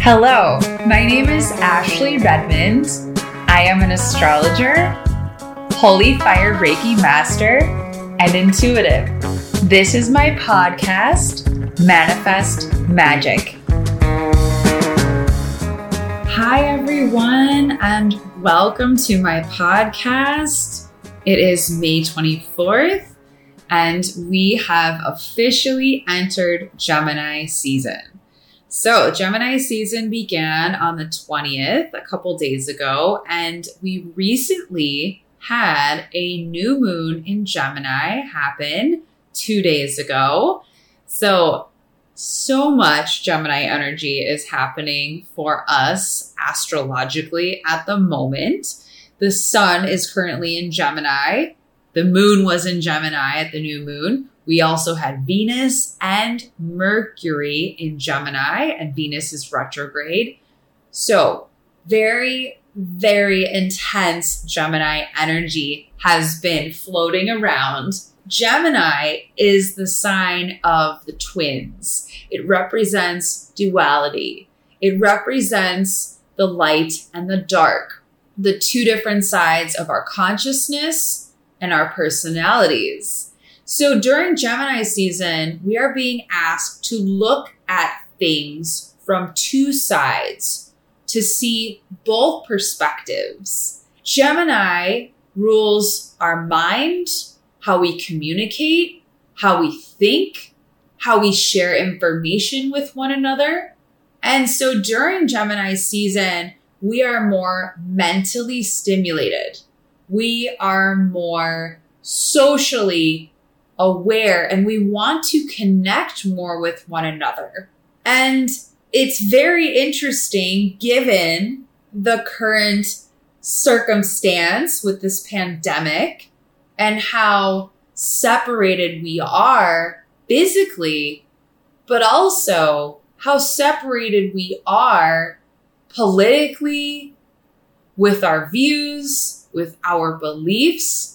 Hello, my name is Ashlie Redmond. I am an astrologer, holy fire Reiki master, and intuitive. This is my podcast, Manifest Magic. Hi, everyone, and welcome to my podcast. It is May 24th, and we have officially entered Gemini season. So, Gemini season began on the 20th, a couple days ago, and we recently had a new moon in Gemini happen two days ago. So, so much Gemini energy is happening for us astrologically at the moment. The sun is currently in Gemini. The moon was in Gemini at the new moon. We also had Venus and Mercury in Gemini, and Venus is retrograde. So, very, very intense Gemini energy has been floating around. Gemini is the sign of the twins, it represents duality, it represents the light and the dark, the two different sides of our consciousness and our personalities. So during Gemini season, we are being asked to look at things from two sides to see both perspectives. Gemini rules our mind, how we communicate, how we think, how we share information with one another. And so during Gemini season, we are more mentally stimulated. We are more socially aware and we want to connect more with one another. And it's very interesting given the current circumstance with this pandemic and how separated we are physically, but also how separated we are politically with our views, with our beliefs,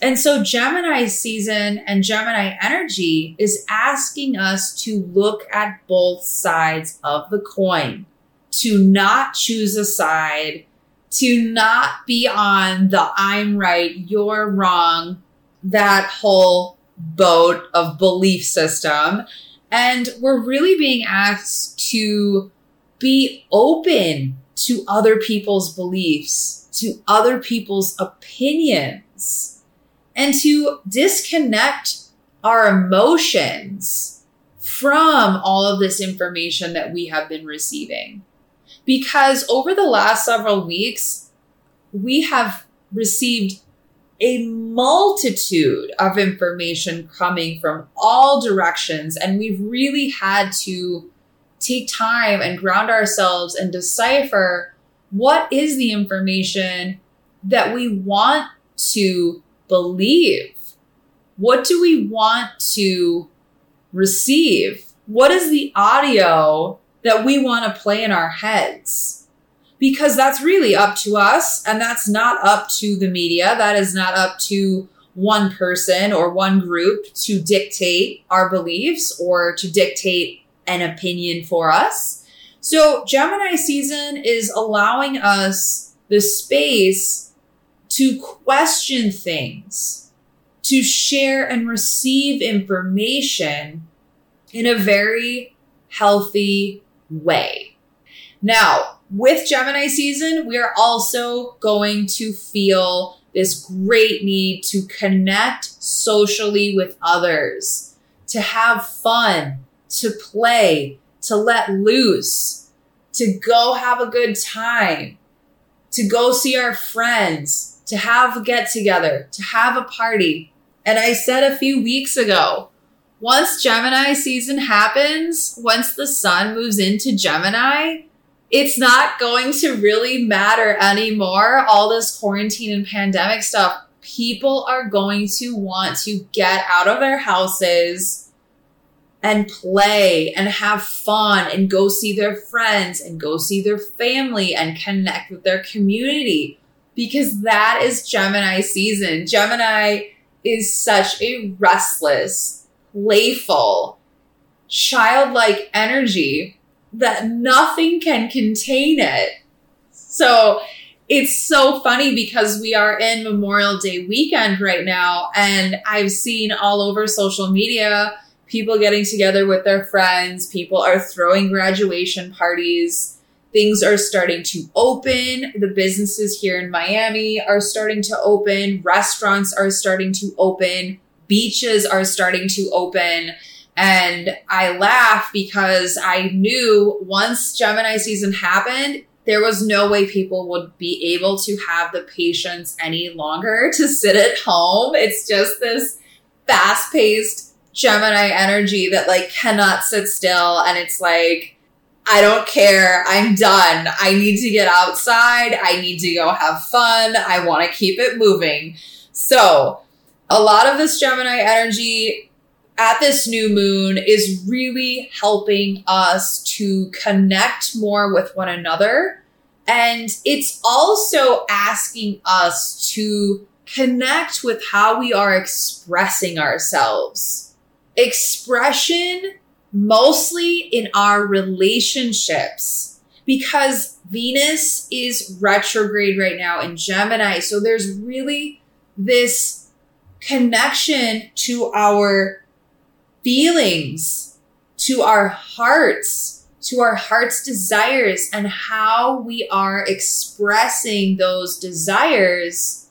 and so Gemini season and Gemini energy is asking us to look at both sides of the coin, to not choose a side, to not be on the I'm right, you're wrong, that whole boat of belief system. And we're really being asked to be open to other people's beliefs, to other people's opinions and to disconnect our emotions from all of this information that we have been receiving. Because over the last several weeks, we have received a multitude of information coming from all directions, and we've really had to take time and ground ourselves and decipher what is the information that we want to believe? What do we want to receive? What is the audio that we want to play in our heads? Because that's really up to us, and that's not up to the media. That is not up to one person or one group to dictate our beliefs or to dictate an opinion for us. So, Gemini season is allowing us the space to question things, to share and receive information in a very healthy way. Now, with Gemini season, we are also going to feel this great need to connect socially with others, to have fun, to play, to let loose, to go have a good time, to go see our friends, to have a get together, to have a party. And I said a few weeks ago, once Gemini season happens, once the sun moves into Gemini, it's not going to really matter anymore. All this quarantine and pandemic stuff, people are going to want to get out of their houses and play and have fun and go see their friends and go see their family and connect with their community because that is Gemini season. Gemini is such a restless, playful, childlike energy that nothing can contain it. So it's so funny because we are in Memorial Day weekend right now, and I've seen all over social media people getting together with their friends, people are throwing graduation parties. Things are starting to open. The businesses here in Miami are starting to open. Restaurants are starting to open. Beaches are starting to open. And I laugh because I knew once Gemini season happened, there was no way people would be able to have the patience any longer to sit at home. It's just this fast paced Gemini energy that like cannot sit still. And it's like, I don't care. I'm done. I need to get outside. I need to go have fun. I want to keep it moving. So a lot of this Gemini energy at this new moon is really helping us to connect more with one another. And it's also asking us to connect with how we are expressing ourselves. Expression mostly in our relationships because Venus is retrograde right now in Gemini. So there's really this connection to our feelings, to our hearts, to our heart's desires, and how we are expressing those desires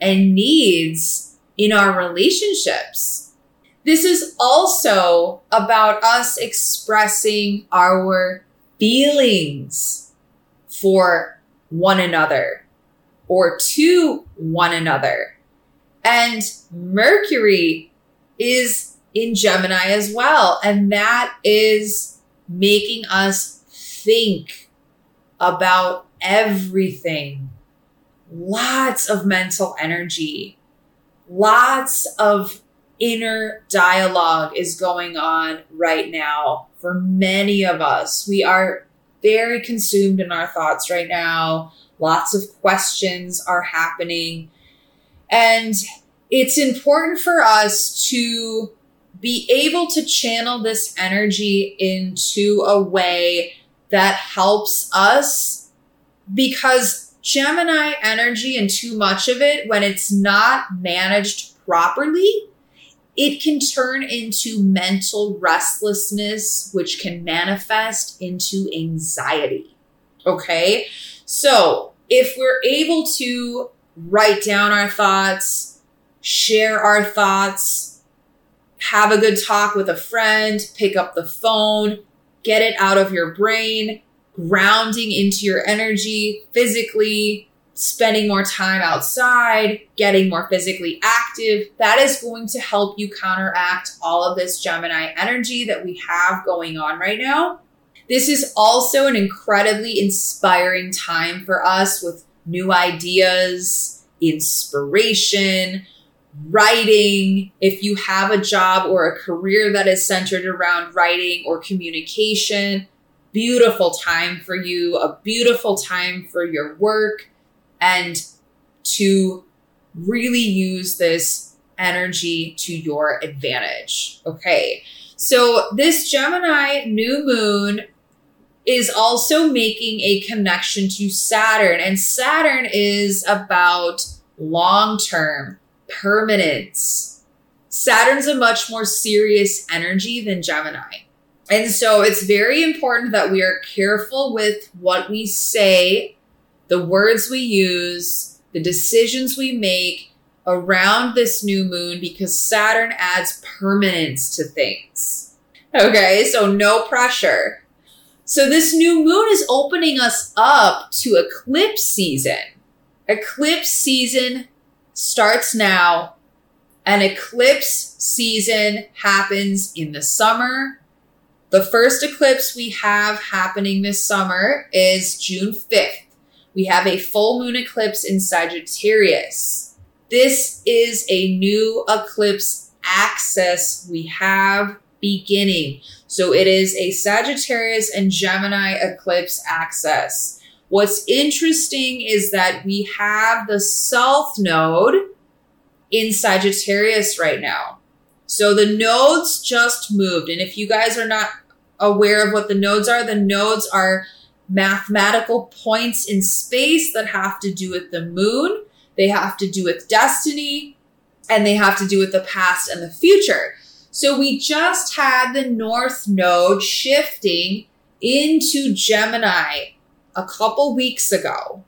and needs in our relationships. This is also about us expressing our feelings for one another or to one another. And Mercury is in Gemini as well. And that is making us think about everything. Lots of mental energy, lots of inner dialogue is going on right now for many of us. We are very consumed in our thoughts right now. Lots of questions are happening. And it's important for us to be able to channel this energy into a way that helps us because Gemini energy and too much of it, when it's not managed properly, it can turn into mental restlessness, which can manifest into anxiety. Okay. So if we're able to write down our thoughts, share our thoughts, have a good talk with a friend, pick up the phone, get it out of your brain, grounding into your energy physically, spending more time outside, getting more physically active. That is going to help you counteract all of this Gemini energy that we have going on right now. This is also an incredibly inspiring time for us with new ideas, inspiration, writing, if you have a job or a career that is centered around writing or communication, beautiful time for you, a beautiful time for your work, and to really use this energy to your advantage. Okay. So this Gemini new moon is also making a connection to Saturn and Saturn is about long term permanence. Saturn's a much more serious energy than Gemini. And so it's very important that we are careful with what we say, the words we use, the decisions we make around this new moon because Saturn adds permanence to things. Okay, so no pressure. So this new moon is opening us up to eclipse season. Eclipse season starts now. An eclipse season happens in the summer. The first eclipse we have happening this summer is June 5th. We have a full moon eclipse in Sagittarius. This is a new eclipse axis we have beginning. So it is a Sagittarius and Gemini eclipse axis. What's interesting is that we have the South Node in Sagittarius right now. So the nodes just moved. And if you guys are not aware of what the nodes are, the nodes are mathematical points in space that have to do with the moon. They have to do with destiny and they have to do with the past and the future. So we just had the north node shifting into Gemini a couple weeks ago.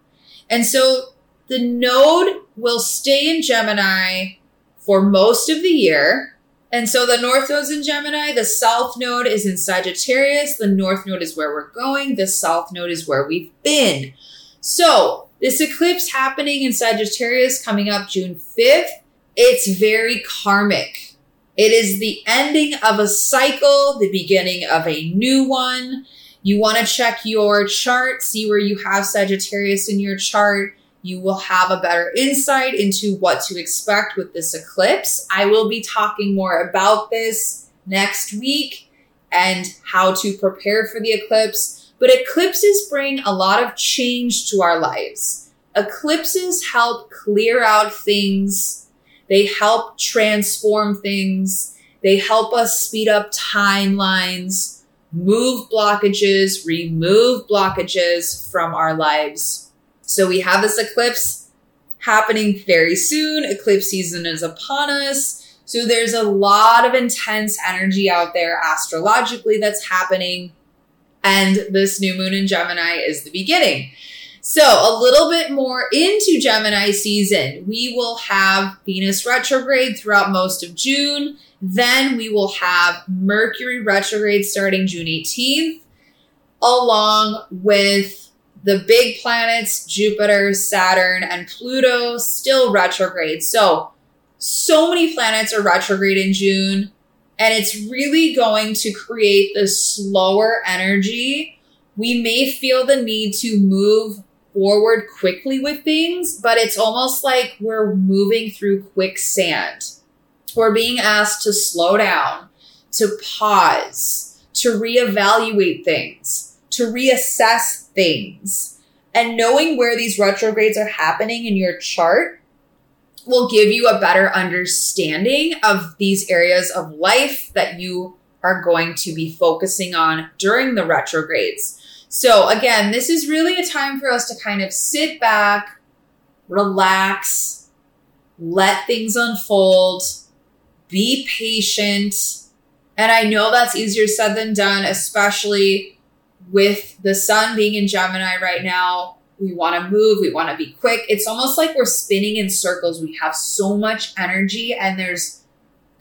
And so the node will stay in Gemini for most of the year. And so the north node's in Gemini, the south node is in Sagittarius, the north node is where we're going, the south node is where we've been. So this eclipse happening in Sagittarius coming up June 5th, it's very karmic. It is the ending of a cycle, the beginning of a new one. You want to check your chart, see where you have Sagittarius in your chart. You will have a better insight into what to expect with this eclipse. I will be talking more about this next week and how to prepare for the eclipse. But eclipses bring a lot of change to our lives. Eclipses help clear out things. They help transform things. They help us speed up timelines move blockages, remove blockages from our lives. So we have this eclipse happening very soon. Eclipse season is upon us. So there's a lot of intense energy out there astrologically that's happening. And this new moon in Gemini is the beginning. So a little bit more into Gemini season. We will have Venus retrograde throughout most of June. Then we will have Mercury retrograde starting June 18th, along with the big planets, Jupiter, Saturn, and Pluto still retrograde. So, so many planets are retrograde in June, and it's really going to create this slower energy. We may feel the need to move forward quickly with things, but it's almost like we're moving through quicksand we're being asked to slow down, to pause, to reevaluate things, to reassess things. And knowing where these retrogrades are happening in your chart will give you a better understanding of these areas of life that you are going to be focusing on during the retrogrades. So again, this is really a time for us to kind of sit back, relax, let things unfold, be patient. And I know that's easier said than done, especially with the sun being in Gemini right now. We want to move, we want to be quick. It's almost like we're spinning in circles. We have so much energy and there's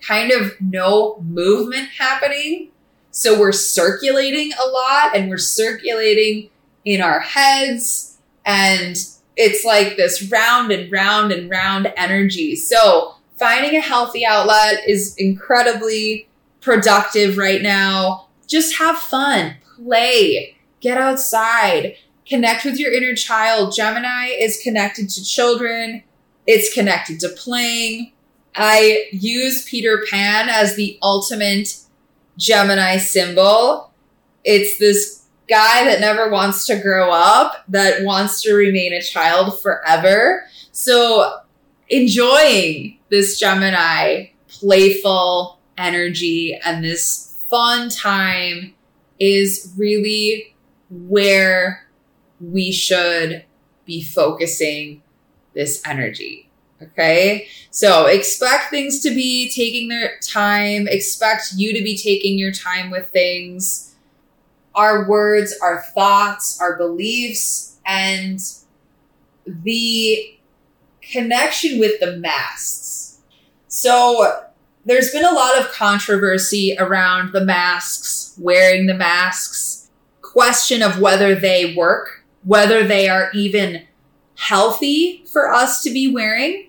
kind of no movement happening. So we're circulating a lot and we're circulating in our heads and it's like this round and round and round energy. So finding a healthy outlet is incredibly productive right now. Just have fun, play, get outside, connect with your inner child. Gemini is connected to children, it's connected to playing. I use Peter Pan as the ultimate Gemini symbol. It's this guy that never wants to grow up, that wants to remain a child forever. So enjoying this Gemini playful energy and this fun time is really where we should be focusing this energy. Okay. So expect things to be taking their time. Expect you to be taking your time with things. Our words, our thoughts, our beliefs, and the connection with the masks. So there's been a lot of controversy around the masks, wearing the masks, question of whether they work, whether they are even healthy for us to be wearing.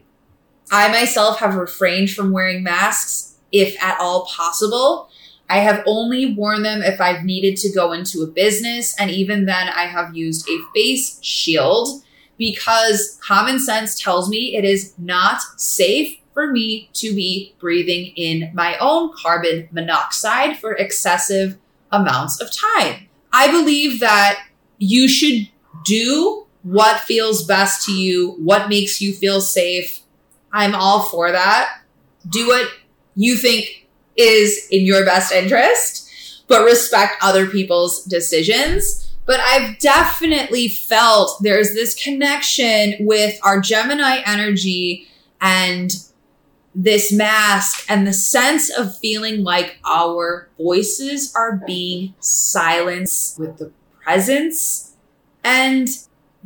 I myself have refrained from wearing masks if at all possible. I have only worn them if I've needed to go into a business. And even then, I have used a face shield because common sense tells me it is not safe for me to be breathing in my own carbon monoxide for excessive amounts of time. I believe that you should do what feels best to you, what makes you feel safe. I'm all for that. Do what you think is in your best interest, but respect other people's decisions. But I've definitely felt there's this connection with our Gemini energy and this mask and the sense of feeling like our voices are being silenced with the presence and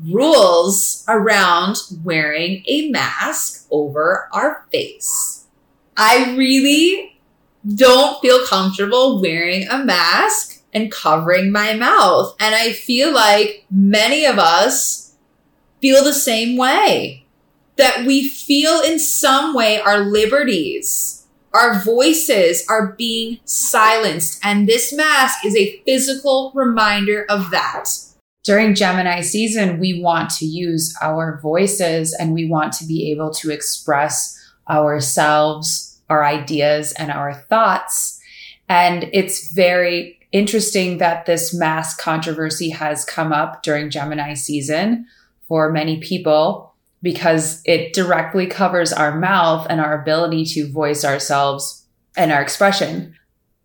rules around wearing a mask over our face. I really don't feel comfortable wearing a mask and covering my mouth. And I feel like many of us feel the same way that we feel in some way our liberties, our voices are being silenced. And this mask is a physical reminder of that. During Gemini season, we want to use our voices and we want to be able to express ourselves, our ideas, and our thoughts. And it's very interesting that this mask controversy has come up during Gemini season for many people because it directly covers our mouth and our ability to voice ourselves and our expression.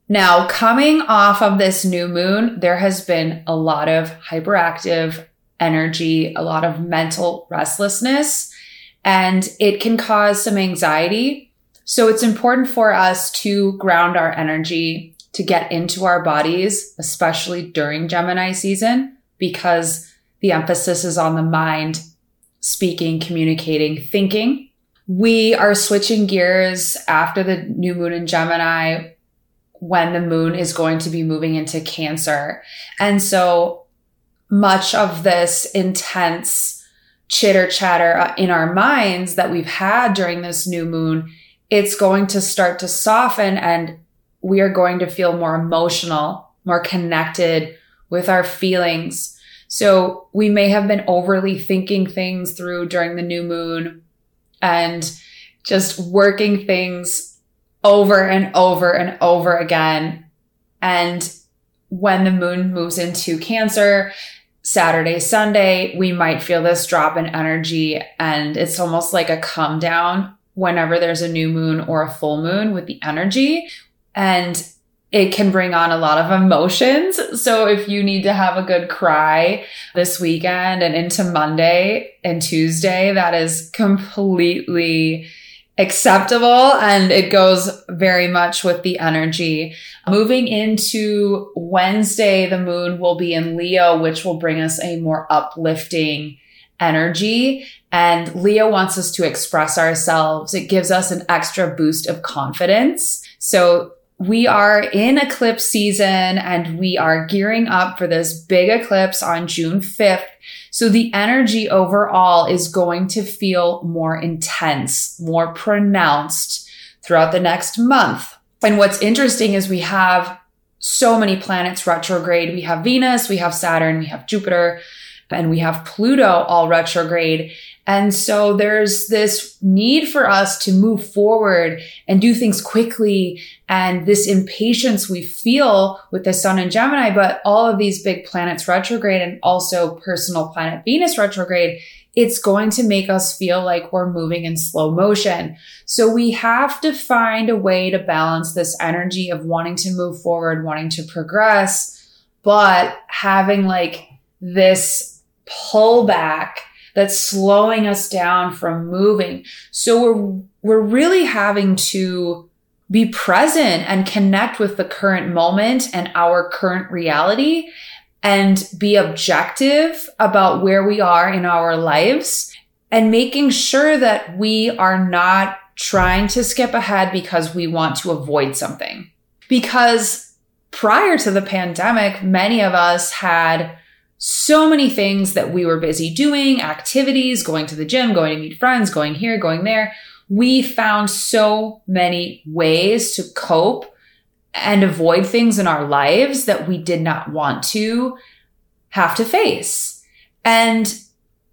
Now, coming off of this new moon, there has been a lot of hyperactive energy, a lot of mental restlessness, and it can cause some anxiety. So it's important for us to ground our energy, to get into our bodies, especially during Gemini season, because the emphasis is on the mind speaking, communicating, thinking. We are switching gears after the new moon in Gemini when the moon is going to be moving into Cancer. And so much of this intense chitter chatter uh, in our minds that we've had during this new moon, it's going to start to soften and we are going to feel more emotional, more connected with our feelings so we may have been overly thinking things through during the new moon and just working things over and over and over again. And when the moon moves into Cancer, Saturday, Sunday, we might feel this drop in energy and it's almost like a come down whenever there's a new moon or a full moon with the energy. And it can bring on a lot of emotions. So if you need to have a good cry this weekend and into Monday and Tuesday, that is completely acceptable and it goes very much with the energy. Moving into Wednesday, the moon will be in Leo, which will bring us a more uplifting energy. And Leo wants us to express ourselves. It gives us an extra boost of confidence. So we are in eclipse season and we are gearing up for this big eclipse on June 5th. So the energy overall is going to feel more intense, more pronounced throughout the next month. And what's interesting is we have so many planets retrograde. We have Venus, we have Saturn, we have Jupiter, and we have Pluto all retrograde. And so there's this need for us to move forward and do things quickly and this impatience we feel with the sun in Gemini, but all of these big planets retrograde and also personal planet Venus retrograde, it's going to make us feel like we're moving in slow motion. So we have to find a way to balance this energy of wanting to move forward, wanting to progress, but having like this pullback that's slowing us down from moving. So we're, we're really having to be present and connect with the current moment and our current reality and be objective about where we are in our lives and making sure that we are not trying to skip ahead because we want to avoid something. Because prior to the pandemic, many of us had so many things that we were busy doing, activities, going to the gym, going to meet friends, going here, going there. We found so many ways to cope and avoid things in our lives that we did not want to have to face. And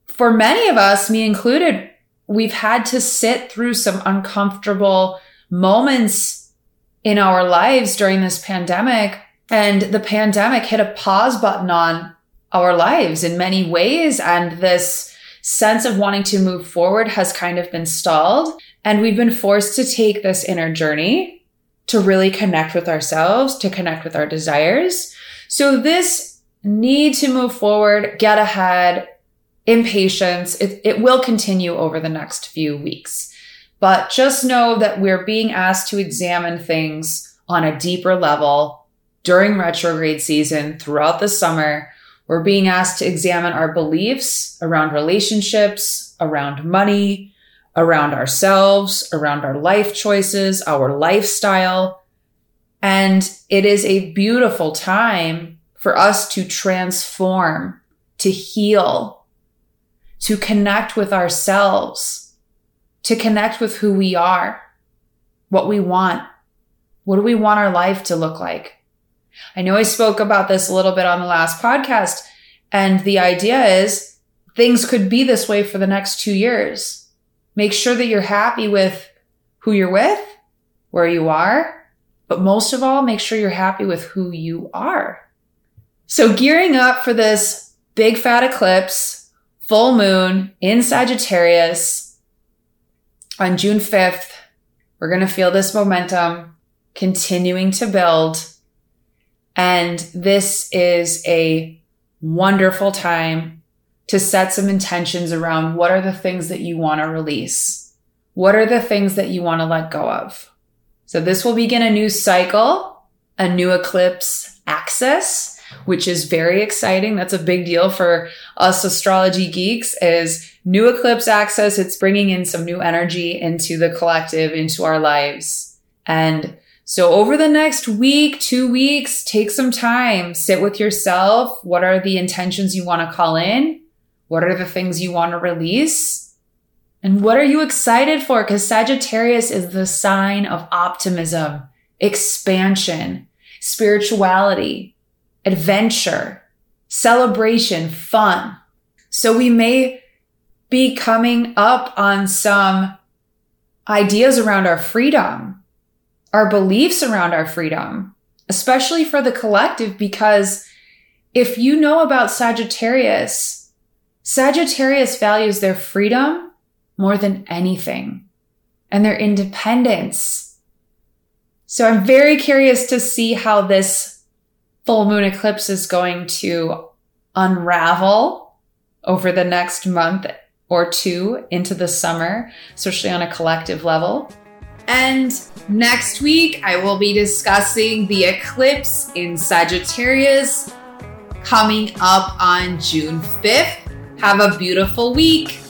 for many of us, me included, we've had to sit through some uncomfortable moments in our lives during this pandemic. And the pandemic hit a pause button on our lives in many ways. And this sense of wanting to move forward has kind of been stalled. And we've been forced to take this inner journey to really connect with ourselves, to connect with our desires. So this need to move forward, get ahead, impatience, it, it will continue over the next few weeks. But just know that we're being asked to examine things on a deeper level during retrograde season throughout the summer. We're being asked to examine our beliefs around relationships, around money, around ourselves, around our life choices, our lifestyle. And it is a beautiful time for us to transform, to heal, to connect with ourselves, to connect with who we are, what we want. What do we want our life to look like? I know I spoke about this a little bit on the last podcast, and the idea is things could be this way for the next two years. Make sure that you're happy with who you're with, where you are, but most of all, make sure you're happy with who you are. So gearing up for this big fat eclipse, full moon in Sagittarius on June 5th, we're going to feel this momentum continuing to build. And this is a wonderful time to set some intentions around what are the things that you want to release? What are the things that you want to let go of? So this will begin a new cycle, a new eclipse axis, which is very exciting. That's a big deal for us astrology geeks is new eclipse axis. It's bringing in some new energy into the collective, into our lives. And so over the next week, two weeks, take some time, sit with yourself. What are the intentions you want to call in? What are the things you want to release? And what are you excited for? Because Sagittarius is the sign of optimism, expansion, spirituality, adventure, celebration, fun. So we may be coming up on some ideas around our freedom, our beliefs around our freedom, especially for the collective, because if you know about Sagittarius, Sagittarius values their freedom more than anything and their independence. So I'm very curious to see how this full moon eclipse is going to unravel over the next month or two into the summer, especially on a collective level. And next week, I will be discussing the eclipse in Sagittarius coming up on June 5th. Have a beautiful week.